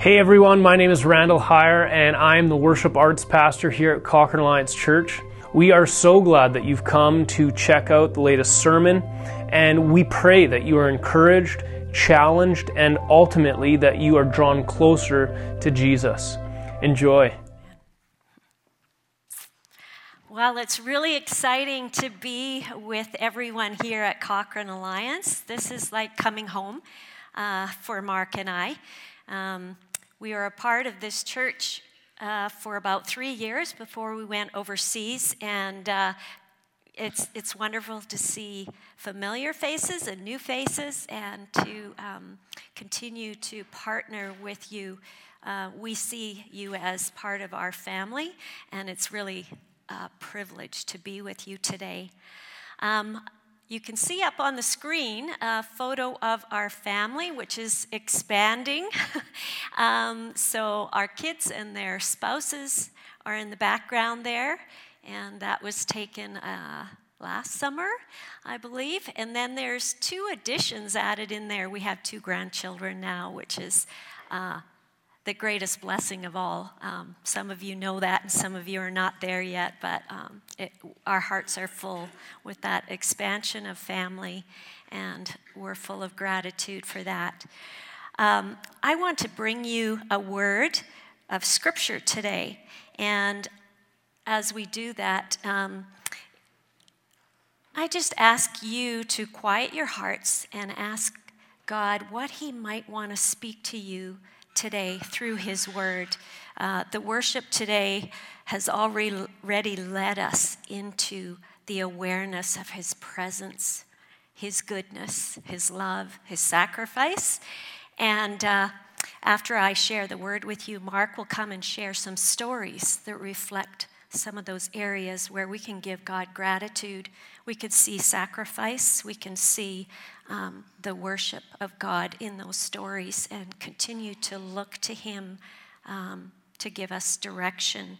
Hey everyone, my name is Randall Heyer, and I'm the worship arts pastor here at Cochrane Alliance Church. We are so glad that you've come to check out the latest sermon, and we pray that you are encouraged, challenged, and ultimately that you are drawn closer to Jesus. Enjoy. Well, it's really exciting to be with everyone here at Cochrane Alliance. This is like coming home uh, for Mark and I. Um, we were a part of this church uh, for about three years before we went overseas, and uh, it's, it's wonderful to see familiar faces and new faces and to um, continue to partner with you. Uh, we see you as part of our family, and it's really a privilege to be with you today. Um, you can see up on the screen a photo of our family, which is expanding. um, so, our kids and their spouses are in the background there, and that was taken uh, last summer, I believe. And then there's two additions added in there. We have two grandchildren now, which is uh, the greatest blessing of all. Um, some of you know that, and some of you are not there yet, but um, it, our hearts are full with that expansion of family, and we're full of gratitude for that. Um, I want to bring you a word of scripture today, and as we do that, um, I just ask you to quiet your hearts and ask God what He might want to speak to you today through His Word. Uh, the worship today has already led us into the awareness of His presence, His goodness, His love, His sacrifice. And uh, after I share the Word with you, Mark will come and share some stories that reflect some of those areas where we can give God gratitude. We could see sacrifice, we can see um, the worship of God in those stories and continue to look to Him um, to give us direction.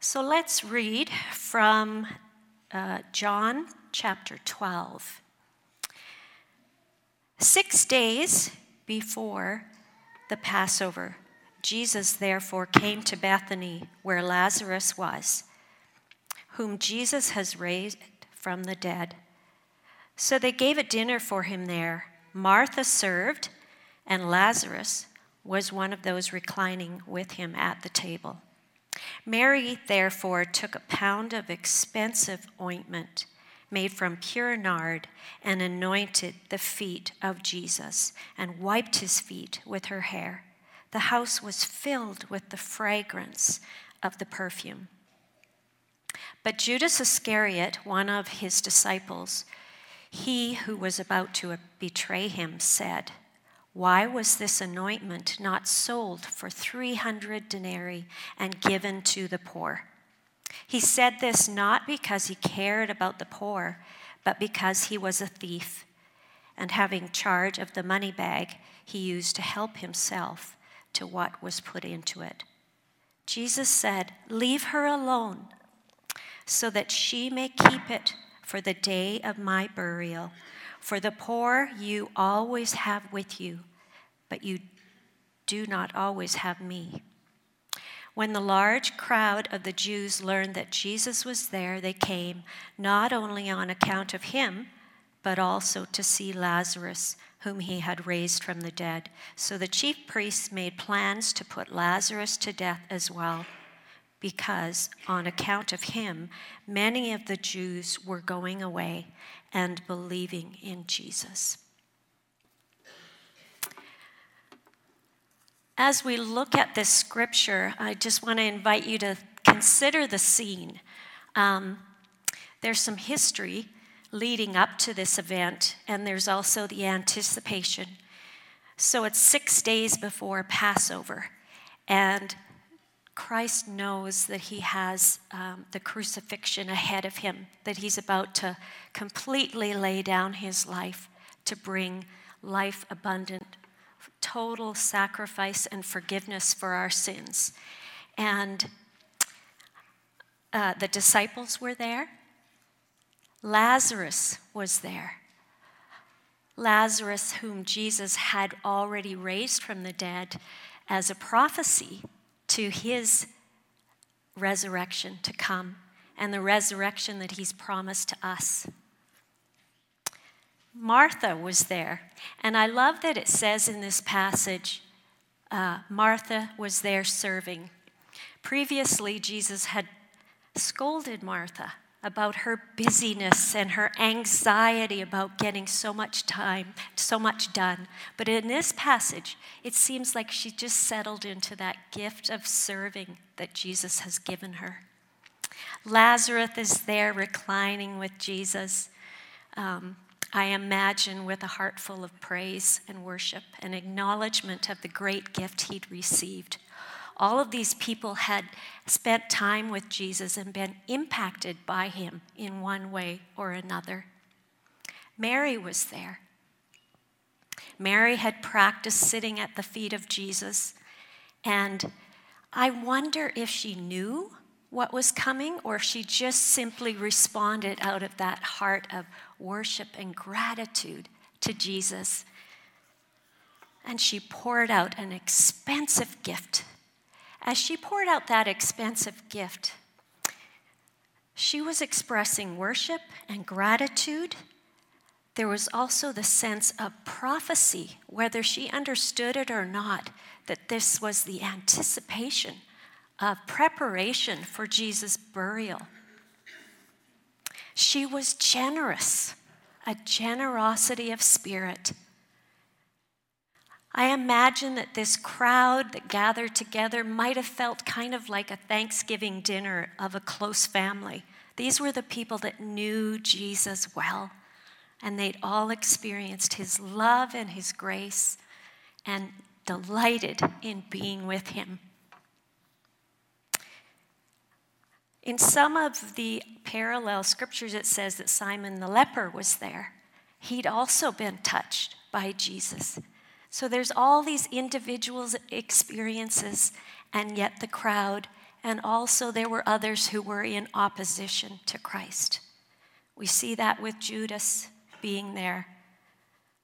So let's read from uh, John chapter 12. Six days before the Passover, Jesus therefore came to Bethany where Lazarus was whom Jesus has raised from the dead. So they gave a dinner for him there. Martha served, and Lazarus was one of those reclining with him at the table. Mary, therefore, took a pound of expensive ointment made from pure nard and anointed the feet of Jesus and wiped his feet with her hair. The house was filled with the fragrance of the perfume. But Judas Iscariot, one of his disciples, he who was about to betray him, said, Why was this anointment not sold for 300 denarii and given to the poor? He said this not because he cared about the poor, but because he was a thief, and having charge of the money bag, he used to help himself to what was put into it. Jesus said, Leave her alone so that she may keep it for the day of my burial. For the poor you always have with you, but you do not always have me. When the large crowd of the Jews learned that Jesus was there, they came, not only on account of him, but also to see Lazarus, whom he had raised from the dead. So the chief priests made plans to put Lazarus to death as well because on account of him, many of the Jews were going away and believing in Jesus. As we look at this scripture, I just want to invite you to consider the scene. Um, there's some history leading up to this event, and there's also the anticipation. So it's six days before Passover, and Christ knows that he has um, the crucifixion ahead of him, that he's about to completely lay down his life to bring life abundant, total sacrifice and forgiveness for our sins. And uh, the disciples were there, Lazarus was there. Lazarus, whom Jesus had already raised from the dead, as a prophecy to his resurrection to come and the resurrection that he's promised to us. Martha was there, and I love that it says in this passage uh, Martha was there serving. Previously, Jesus had scolded Martha about her busyness and her anxiety about getting so much time, so much done. But in this passage, it seems like she just settled into that gift of serving that Jesus has given her. Lazarus is there reclining with Jesus. Um, I imagine with a heart full of praise and worship and acknowledgement of the great gift he'd received. All of these people had spent time with Jesus and been impacted by him in one way or another. Mary was there. Mary had practiced sitting at the feet of Jesus, and I wonder if she knew what was coming or if she just simply responded out of that heart of worship and gratitude to Jesus. And she poured out an expensive gift as she poured out that expensive gift, she was expressing worship and gratitude. There was also the sense of prophecy, whether she understood it or not, that this was the anticipation of preparation for Jesus' burial. She was generous, a generosity of spirit. I imagine that this crowd that gathered together might have felt kind of like a Thanksgiving dinner of a close family. These were the people that knew Jesus well, and they'd all experienced his love and his grace and delighted in being with him. In some of the parallel scriptures, it says that Simon the leper was there. He'd also been touched by Jesus. So there's all these individuals' experiences, and yet the crowd, and also there were others who were in opposition to Christ. We see that with Judas being there.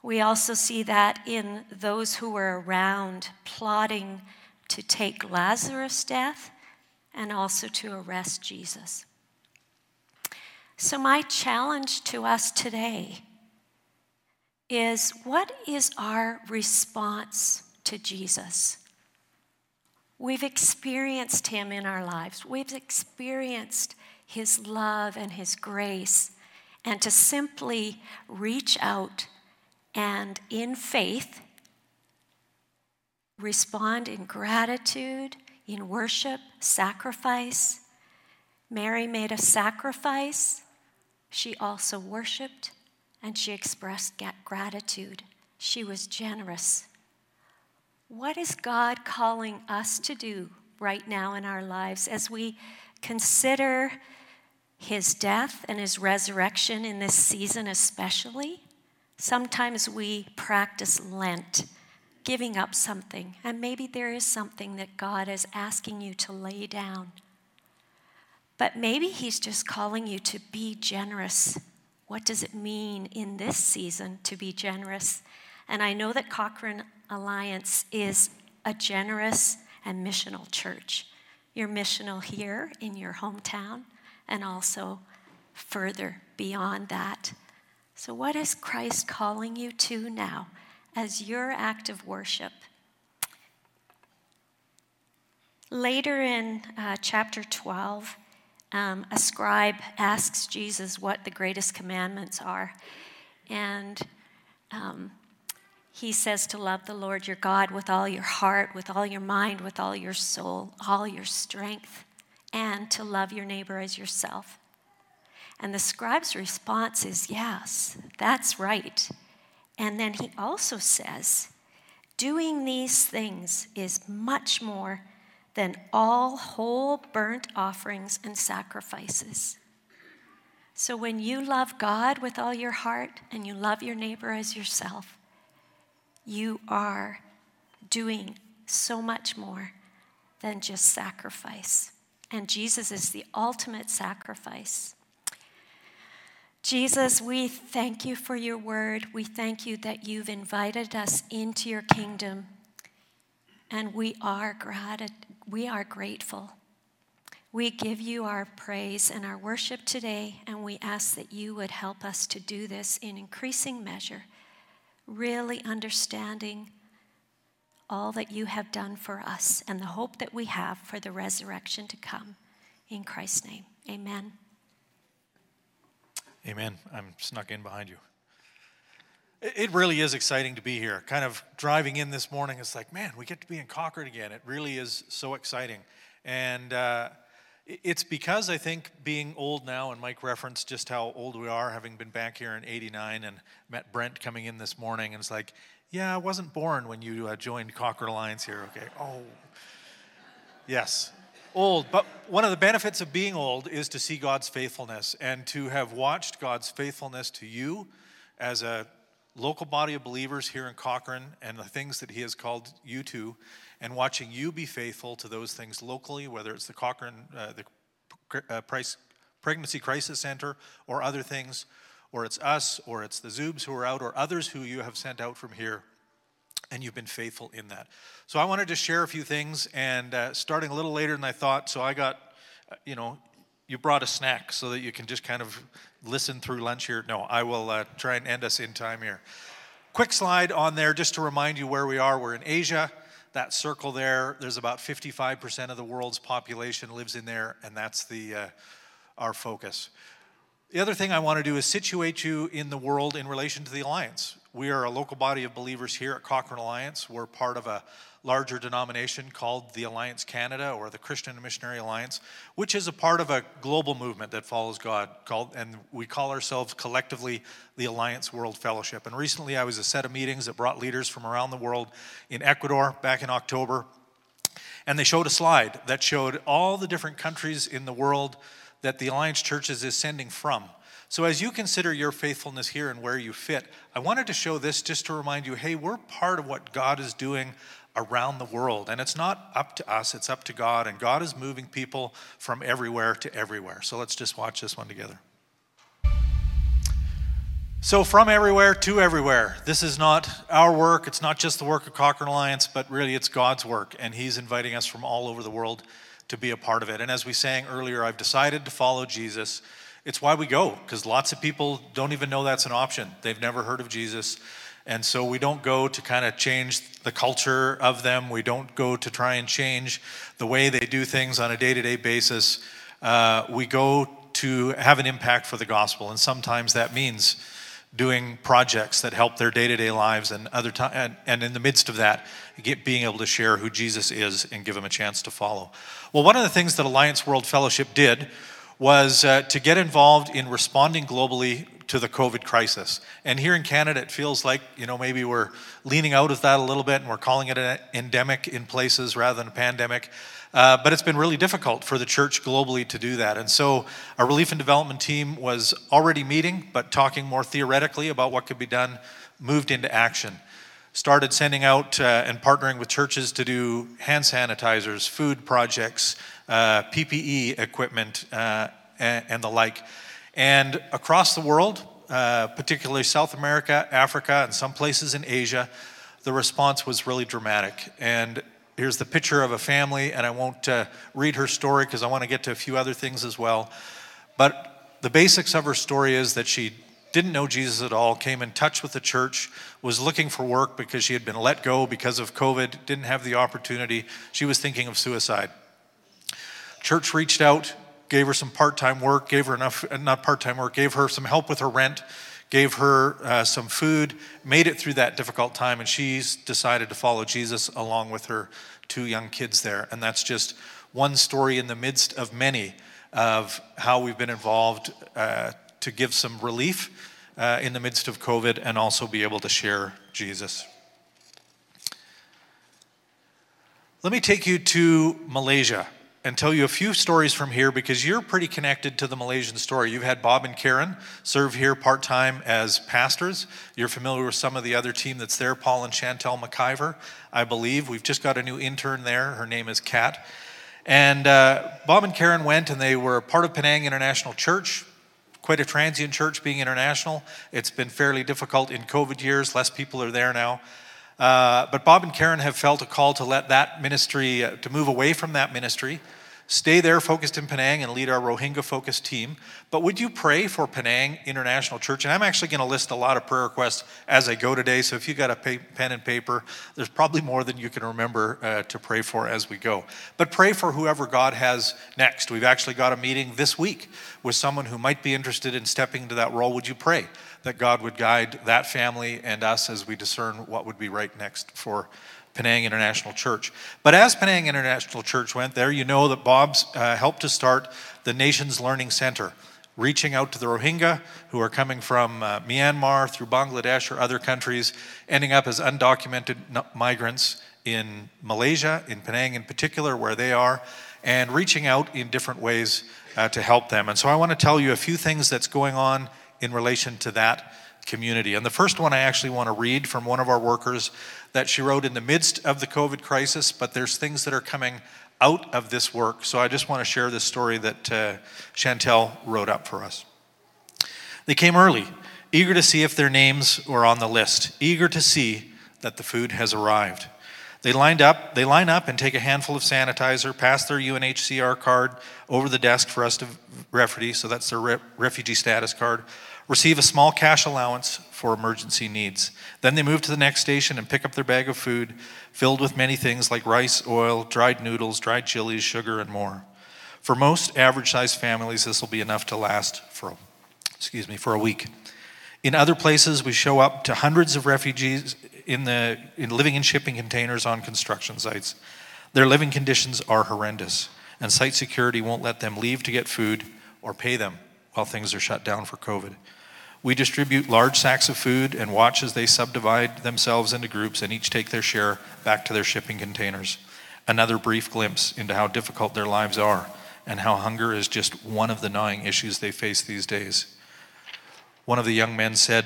We also see that in those who were around plotting to take Lazarus' death and also to arrest Jesus. So, my challenge to us today is what is our response to Jesus? We've experienced him in our lives. We've experienced his love and his grace. And to simply reach out and in faith respond in gratitude, in worship, sacrifice. Mary made a sacrifice. She also worshiped and she expressed gratitude. She was generous. What is God calling us to do right now in our lives as we consider his death and his resurrection in this season, especially? Sometimes we practice Lent, giving up something, and maybe there is something that God is asking you to lay down. But maybe He's just calling you to be generous what does it mean in this season to be generous? And I know that Cochrane Alliance is a generous and missional church. You're missional here in your hometown and also further beyond that. So, what is Christ calling you to now as your act of worship? Later in uh, chapter 12, um, a scribe asks Jesus what the greatest commandments are. And um, he says to love the Lord your God with all your heart, with all your mind, with all your soul, all your strength, and to love your neighbor as yourself. And the scribe's response is, Yes, that's right. And then he also says, Doing these things is much more than all whole burnt offerings and sacrifices. So when you love God with all your heart and you love your neighbor as yourself, you are doing so much more than just sacrifice. And Jesus is the ultimate sacrifice. Jesus, we thank you for your word. We thank you that you've invited us into your kingdom. And we are, glad, we are grateful. We give you our praise and our worship today, and we ask that you would help us to do this in increasing measure, really understanding all that you have done for us and the hope that we have for the resurrection to come. In Christ's name, amen. Amen. I'm snuck in behind you. It really is exciting to be here. Kind of driving in this morning, it's like, man, we get to be in Cochrane again. It really is so exciting. And, uh, it's because I think being old now, and Mike referenced just how old we are, having been back here in 89 and met Brent coming in this morning, and it's like, yeah, I wasn't born when you uh, joined Cochrane Alliance here. Okay. Oh, yes, old. But one of the benefits of being old is to see God's faithfulness and to have watched God's faithfulness to you as a local body of believers here in Cochrane and the things that He has called you to and watching you be faithful to those things locally, whether it's the Cochrane, uh, the uh, Price, Pregnancy Crisis Center, or other things, or it's us, or it's the Zoobs who are out, or others who you have sent out from here, and you've been faithful in that. So I wanted to share a few things, and uh, starting a little later than I thought, so I got, uh, you know, you brought a snack so that you can just kind of listen through lunch here. No, I will uh, try and end us in time here. Quick slide on there just to remind you where we are. We're in Asia that circle there, there's about 55% of the world's population lives in there, and that's the, uh, our focus. The other thing I want to do is situate you in the world in relation to the Alliance. We are a local body of believers here at Cochrane Alliance. We're part of a larger denomination called the Alliance Canada or the Christian Missionary Alliance, which is a part of a global movement that follows God called and we call ourselves collectively the Alliance World Fellowship. And recently I was at a set of meetings that brought leaders from around the world in Ecuador back in October. And they showed a slide that showed all the different countries in the world that the Alliance Churches is sending from. So, as you consider your faithfulness here and where you fit, I wanted to show this just to remind you hey, we're part of what God is doing around the world. And it's not up to us, it's up to God. And God is moving people from everywhere to everywhere. So let's just watch this one together. So, from everywhere to everywhere. This is not our work. It's not just the work of Cochrane Alliance, but really it's God's work. And He's inviting us from all over the world to be a part of it. And as we sang earlier, I've decided to follow Jesus. It's why we go, because lots of people don't even know that's an option. They've never heard of Jesus. And so we don't go to kind of change the culture of them. We don't go to try and change the way they do things on a day to day basis. Uh, we go to have an impact for the gospel. And sometimes that means doing projects that help their day to day lives and other time, and, and in the midst of that, get, being able to share who Jesus is and give them a chance to follow. Well, one of the things that Alliance World Fellowship did was uh, to get involved in responding globally to the COVID crisis. And here in Canada, it feels like, you know, maybe we're leaning out of that a little bit and we're calling it an endemic in places rather than a pandemic. Uh, but it's been really difficult for the church globally to do that. And so our relief and development team was already meeting, but talking more theoretically about what could be done, moved into action. Started sending out uh, and partnering with churches to do hand sanitizers, food projects, uh, PPE equipment, uh, and, and, the like. And across the world, uh, particularly South America, Africa, and some places in Asia, the response was really dramatic. And here's the picture of a family, and I won't uh, read her story because I want to get to a few other things as well. But the basics of her story is that she didn't know Jesus at all, came in touch with the church, was looking for work because she had been let go because of COVID, didn't have the opportunity. She was thinking of suicide. Church reached out, gave her some part time work, gave her enough, not part time work, gave her some help with her rent, gave her uh, some food, made it through that difficult time, and she's decided to follow Jesus along with her two young kids there. And that's just one story in the midst of many of how we've been involved uh, to give some relief uh, in the midst of COVID and also be able to share Jesus. Let me take you to Malaysia and tell you a few stories from here because you're pretty connected to the Malaysian story. You've had Bob and Karen serve here part time as pastors. You're familiar with some of the other team that's there, Paul and Chantel McIver, I believe. We've just got a new intern there. Her name is Kat. And uh, Bob and Karen went and they were part of Penang International Church. quite a transient church being international. It's been fairly difficult in COVID years, less people are there now. Uh, but Bob and Karen have felt a call to let that ministry, uh, to move away from that ministry stay there focused in Penang and lead our Rohingya focused team. But would you pray for Penang International Church? And I'm actually going to list a lot of prayer requests as I go today. So if you've got a pen and paper, there's probably more than you can remember uh, to pray for as we go. But pray for whoever God has next. We've actually got a meeting this week with someone who might be interested in stepping into that role. Would you pray that God would guide that family and us as we discern what would be right next for Penang International Church. But as Penang International Church went there, you know that Bob's uh, helped to start the Nations Learning Center, reaching out to the Rohingya who are coming from uh, Myanmar through Bangladesh or other countries, ending up as undocumented migrants in Malaysia, in Penang in particular, where they are, and reaching out in different ways uh, to help them. And so I want to tell you a few things that's going on in relation to that community. And the first one I actually want to read from one of our workers that she wrote in the midst of the COVID crisis, but there's things that are coming out of this work. So I just want to share this story that uh, Chantel wrote up for us. They came early, eager to see if their names were on the list, eager to see that the food has arrived. They lined up, they line up and take a handful of sanitizer, pass their UNHCR card over the desk for us to refugee, so that's their re- refugee status card, receive a small cash allowance for emergency needs. Then they move to the next station and pick up their bag of food filled with many things like rice, oil, dried noodles, dried chilies, sugar, and more. For most average sized families, this will be enough to last for, excuse me, for a week. In other places, we show up to hundreds of refugees in the, in living in shipping containers on construction sites. Their living conditions are horrendous, and site security won't let them leave to get food or pay them while things are shut down for COVID. We distribute large sacks of food and watch as they subdivide themselves into groups and each take their share back to their shipping containers. Another brief glimpse into how difficult their lives are and how hunger is just one of the gnawing issues they face these days. One of the young men said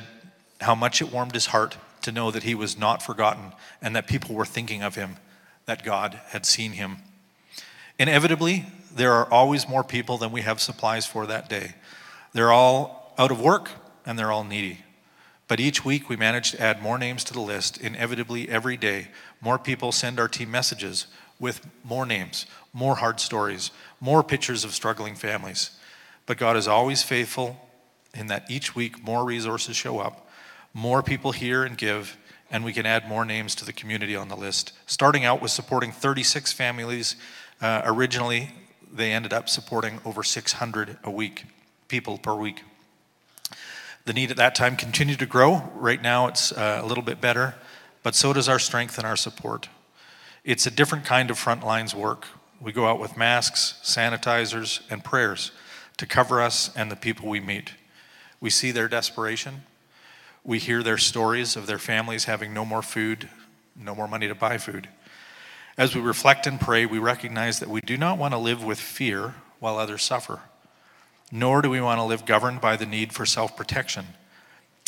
how much it warmed his heart to know that he was not forgotten and that people were thinking of him, that God had seen him. Inevitably, there are always more people than we have supplies for that day. They're all out of work and they're all needy. But each week we manage to add more names to the list. Inevitably, every day, more people send our team messages with more names, more hard stories, more pictures of struggling families. But God is always faithful in that each week more resources show up, more people hear and give, and we can add more names to the community on the list. Starting out with supporting 36 families, uh, originally they ended up supporting over 600 a week, people per week. The need at that time continued to grow. Right now, it's uh, a little bit better, but so does our strength and our support. It's a different kind of front lines work. We go out with masks, sanitizers, and prayers to cover us and the people we meet. We see their desperation. We hear their stories of their families having no more food, no more money to buy food. As we reflect and pray, we recognize that we do not want to live with fear while others suffer nor do we want to live governed by the need for self protection.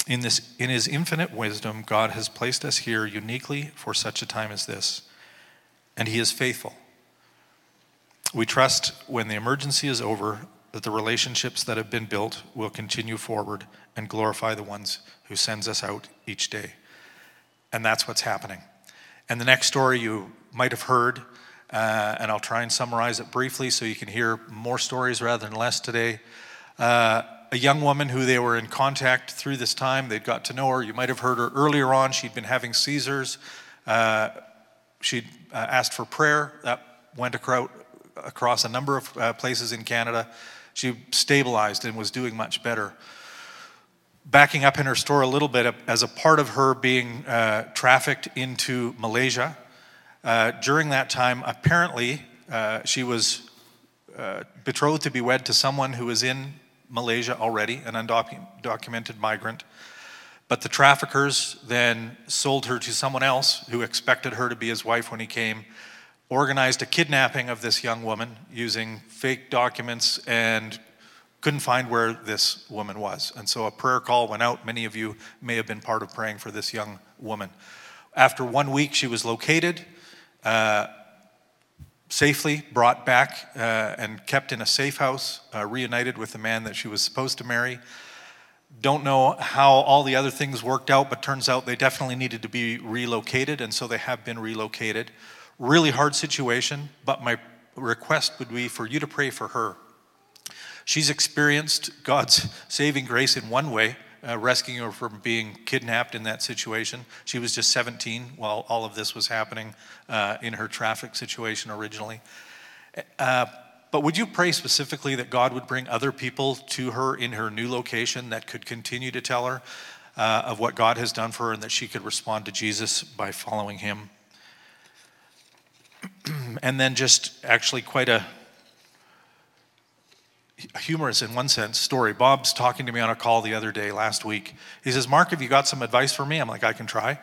In, this, in His infinite wisdom, God has placed us here uniquely for such a time as this, and He is faithful. We trust when the emergency is over that the relationships that have been built will continue forward and glorify the ones who sends us out each day. And that's what's happening. And the next story you might have heard uh, and I'll try and summarize it briefly so you can hear more stories rather than less today. Uh, a young woman who they were in contact through this time, they'd got to know her. You might have heard her earlier on. She'd been having seizures. Uh, she'd uh, asked for prayer. That went across, a number of uh, places in Canada. She stabilized and was doing much better backing up in her story a little bit as a part of her being uh, trafficked into Malaysia. Uh, during that time, apparently, uh, she was uh, betrothed to be wed to someone who was in Malaysia already, an undocumented migrant. But the traffickers then sold her to someone else who expected her to be his wife when he came, organized a kidnapping of this young woman using fake documents and couldn't find where this woman was. And so a prayer call went out. Many of you may have been part of praying for this young woman. After one week, she was located. Uh, safely brought back uh, and kept in a safe house, uh, reunited with the man that she was supposed to marry. Don't know how all the other things worked out, but turns out they definitely needed to be relocated, and so they have been relocated. Really hard situation, but my request would be for you to pray for her. She's experienced God's saving grace in one way, uh, rescuing her from being kidnapped in that situation. She was just 17 while all of this was happening uh, in her traffic situation originally. Uh, but would you pray specifically that God would bring other people to her in her new location that could continue to tell her uh, of what God has done for her and that she could respond to Jesus by following him? and then just actually quite a humorous in one sense story. Bob's talking to me on a call the other day last week. He says, Mark, have you got some advice for me? I'm like, I can try.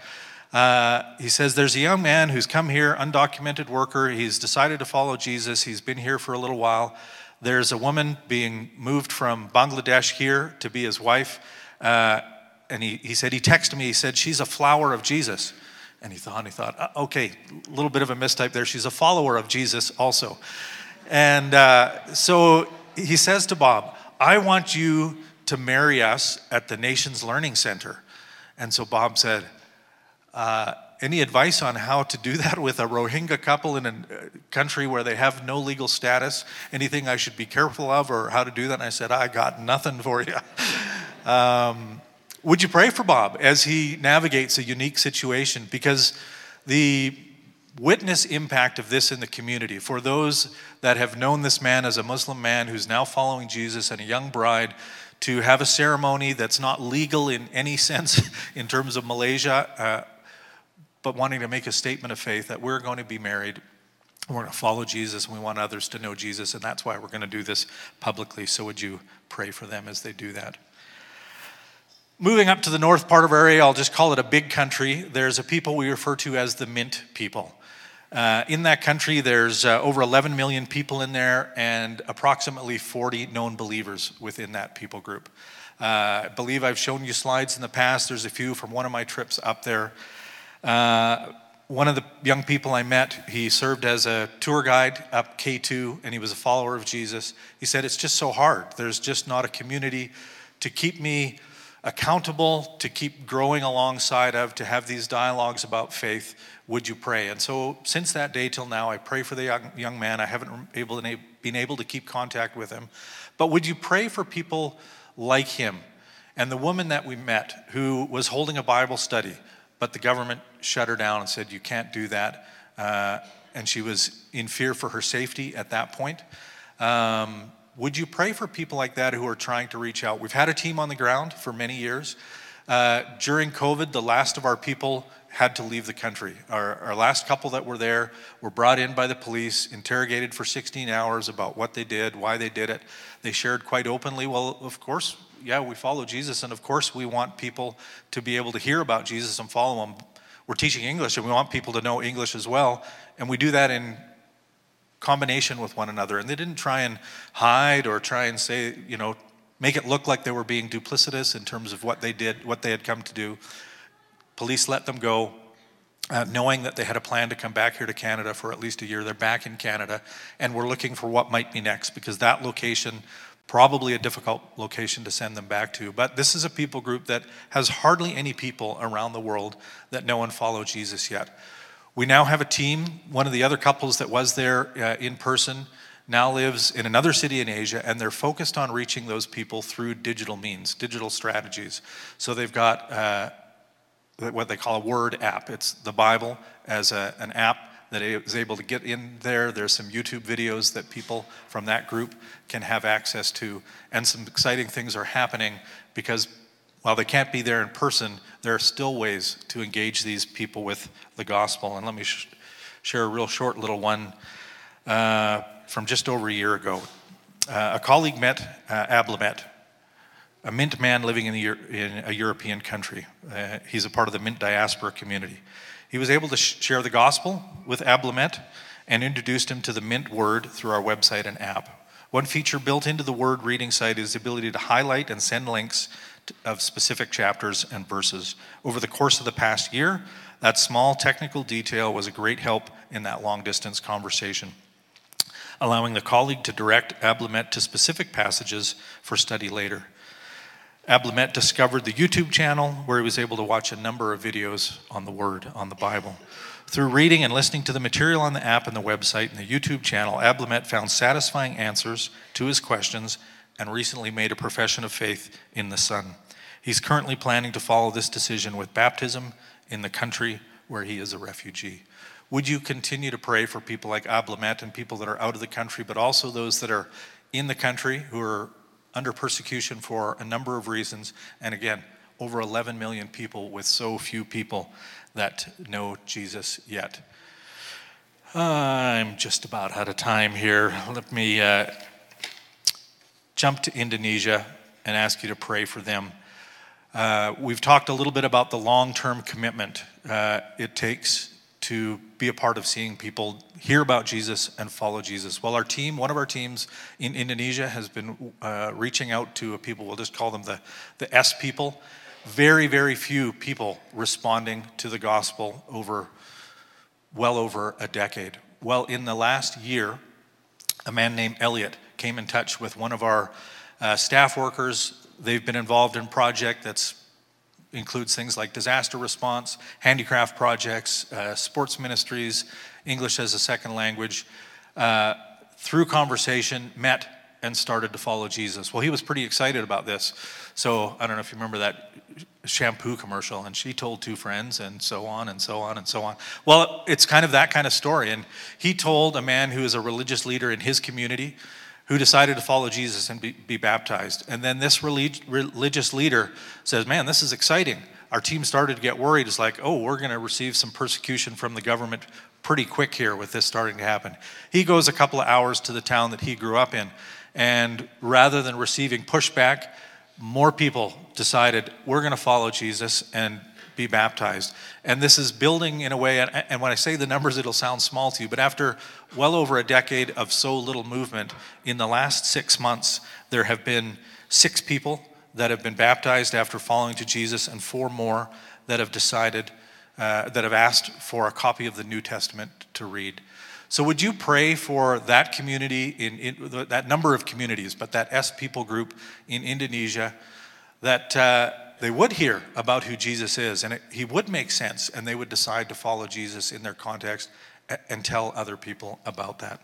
Uh, he says, There's a young man who's come here, undocumented worker. He's decided to follow Jesus. He's been here for a little while. There's a woman being moved from Bangladesh here to be his wife. Uh, and he, he said, He texted me, he said, She's a flower of Jesus. And he thought, he thought, uh, okay, a little bit of a mistype there. She's a follower of Jesus also. And uh, so he says to Bob, I want you to marry us at the Nations Learning Center. And so Bob said, uh, Any advice on how to do that with a Rohingya couple in a uh, country where they have no legal status? Anything I should be careful of or how to do that? And I said, I got nothing for you. um, would you pray for Bob as he navigates a unique situation? Because the witness impact of this in the community for those that have known this man as a Muslim man who's now following Jesus and a young bride to have a ceremony that's not legal in any sense in terms of Malaysia, uh, but wanting to make a statement of faith that we're going to be married. We're going to follow Jesus and we want others to know Jesus, and that's why we're going to do this publicly. So, would you pray for them as they do that? Moving up to the north part of our area, I'll just call it a big country. There's a people we refer to as the Mint people. Uh, in that country, there's uh, over 11 million people in there and approximately 40 known believers within that people group. Uh, I believe I've shown you slides in the past. There's a few from one of my trips up there. Uh, one of the young people I met, he served as a tour guide up K2 and he was a follower of Jesus. He said, It's just so hard. There's just not a community to keep me accountable, to keep growing alongside of, to have these dialogues about faith, would you pray? And so since that day till now, I pray for the young, young man. I haven't able to, been able to keep contact with him. But would you pray for people like him? And the woman that we met who was holding a Bible study, but the government shut her down and said, You can't do that. Uh, and she was in fear for her safety at that point. Um, would you pray for people like that who are trying to reach out? We've had a team on the ground for many years. Uh, during COVID, the last of our people had to leave the country. Our, our last couple that were there were brought in by the police, interrogated for 16 hours about what they did, why they did it. They shared quite openly, well, of course, yeah, we follow Jesus, and of course, we want people to be able to hear about Jesus and follow him. We're teaching English, and we want people to know English as well. And we do that in combination with one another. And they didn't try and hide or try and say, you know, make it look like they were being duplicitous in terms of what they did, what they had come to do. Police let them go, uh, knowing that they had a plan to come back here to Canada for at least a year. They're back in Canada, and we're looking for what might be next because that location, probably a difficult location to send them back to. But this is a people group that has hardly any people around the world that know and follow Jesus yet. We now have a team. One of the other couples that was there uh, in person now lives in another city in Asia, and they're focused on reaching those people through digital means, digital strategies. So they've got uh, what they call a word app. It's the Bible as a, an app that is able to get in there. There's some YouTube videos that people from that group can have access to, and some exciting things are happening because while they can't be there in person, there are still ways to engage these people with the gospel. And let me sh- share a real short little one uh, from just over a year ago. Uh, a colleague met uh, Ablamet, a Mint man living in, in a European country. Uh, he's a part of the Mint diaspora community. He was able to sh- share the gospel with Ablamet and introduced him to the Mint word through our website and app. One feature built into the word reading site is the ability to highlight and send links of specific chapters and verses. Over the course of the past year, that small technical detail was a great help in that long distance conversation. allowing the colleague to direct Ablamet to specific passages for study later. Ablamet discovered the YouTube channel where he was able to watch a number of videos on the Word, on the Bible. Through reading and listening to the material on the app and the website and the YouTube channel, Ablamet found satisfying answers to his questions and recently made a profession of faith in the Son. He's currently planning to follow this decision with baptism in the country where he is a refugee. Would you continue to pray for people like Ablamet and people that are out of the country, but also those that are in the country who are under persecution for a number of reasons. And again, over 11 million people with so few people that know Jesus yet. I'm just about out of time here. Let me uh, jump to Indonesia and ask you to pray for them. Uh, we've talked a little bit about the long term commitment uh, it takes to be a part of seeing people hear about Jesus and follow Jesus. Well, our team, one of our teams in Indonesia, has been uh, reaching out to people, we'll just call them the, the S people. Very, very few people responding to the gospel over well over a decade. Well, in the last year, a man named Elliot came in touch with one of our uh, staff workers. They've been involved in project that's includes things like disaster response, handicraft projects, uh, sports ministries, English as a second language. Uh, through conversation, met and started to follow Jesus. Well, he was pretty excited about this. So I don't know if you remember that shampoo commercial, and she told two friends, and so on and so on and so on. Well, it's kind of that kind of story. And he told a man who is a religious leader in his community who decided to follow Jesus and be, be baptized. And then this relig- religious leader says, Man, this is exciting. Our team started to get worried. It's like, oh, we're going to receive some persecution from the government pretty quick here with this starting to happen. He goes a couple of hours to the town that he grew up in. And rather than receiving pushback, more people decided, we're going to follow Jesus and be baptized. And this is building in a way, and when I say the numbers, it'll sound small to you, but after well over a decade of so little movement, in the last six months, there have been six people that have been baptized after following to Jesus, and four more that have decided, uh, that have asked for a copy of the New Testament to read. So, would you pray for that community, in, in that number of communities, but that S people group in Indonesia, that uh, they would hear about who Jesus is and it, he would make sense and they would decide to follow Jesus in their context and tell other people about that.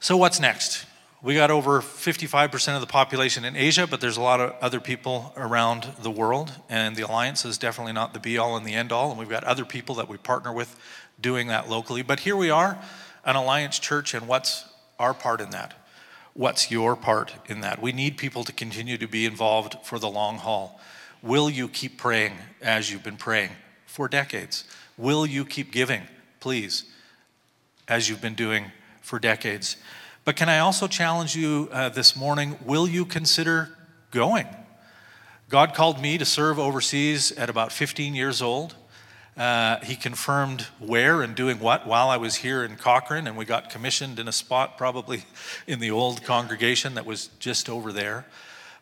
So, what's next? We got over 55% of the population in Asia, but there's a lot of other people around the world, and the Alliance is definitely not the be all and the end all. And we've got other people that we partner with doing that locally. But here we are, an Alliance church, and what's our part in that? What's your part in that? We need people to continue to be involved for the long haul. Will you keep praying as you've been praying for decades? Will you keep giving, please, as you've been doing for decades? But can I also challenge you uh, this morning? Will you consider going? God called me to serve overseas at about 15 years old. Uh, he confirmed where and doing what while I was here in Cochrane, and we got commissioned in a spot probably in the old congregation that was just over there.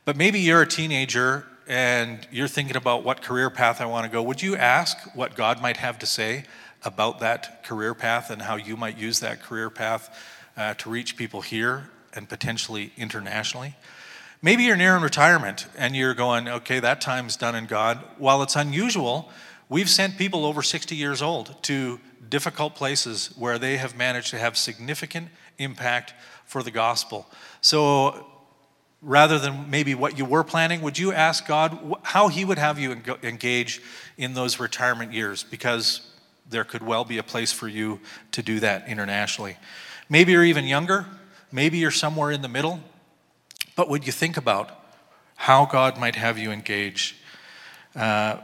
But maybe you're a teenager and you're thinking about what career path I want to go. Would you ask what God might have to say about that career path and how you might use that career path uh, to reach people here and potentially internationally? Maybe you're near in retirement and you're going, okay, that time's done in God. While it's unusual, We've sent people over 60 years old to difficult places where they have managed to have significant impact for the gospel. So rather than maybe what you were planning, would you ask God how He would have you engage in those retirement years? Because there could well be a place for you to do that internationally. Maybe you're even younger, maybe you're somewhere in the middle, but would you think about how God might have you engage? Uh,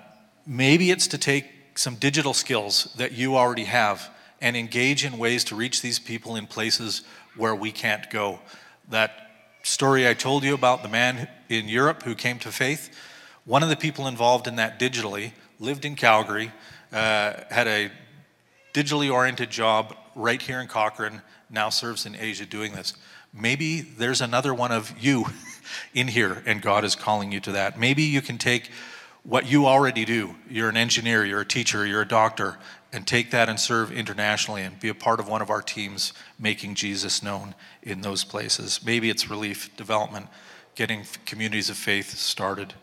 Maybe it's to take some digital skills that you already have and engage in ways to reach these people in places where we can't go. That story I told you about the man in Europe who came to faith, one of the people involved in that digitally lived in Calgary, uh, had a digitally oriented job right here in Cochrane, now serves in Asia doing this. Maybe there's another one of you in here and God is calling you to that. Maybe you can take what you already do. You're an engineer, you're a teacher, you're a doctor, and take that and serve internationally and be a part of one of our teams making Jesus known in those places. Maybe it's relief, development, getting communities of faith started.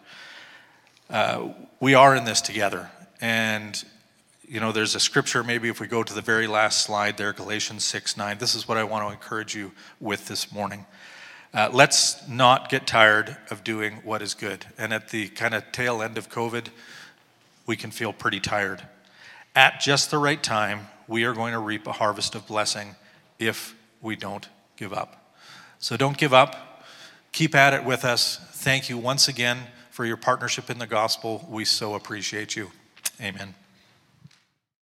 Uh, we are in this together. And, you know, there's a scripture, maybe if we go to the very last slide there, Galatians 6 9. This is what I want to encourage you with this morning. Uh, let's not get tired of doing what is good. And at the kind of tail end of COVID, we can feel pretty tired. At just the right time, we are going to reap a harvest of blessing if we don't give up. So don't give up. Keep at it with us. Thank you once again for your partnership in the gospel. We so appreciate you. Amen.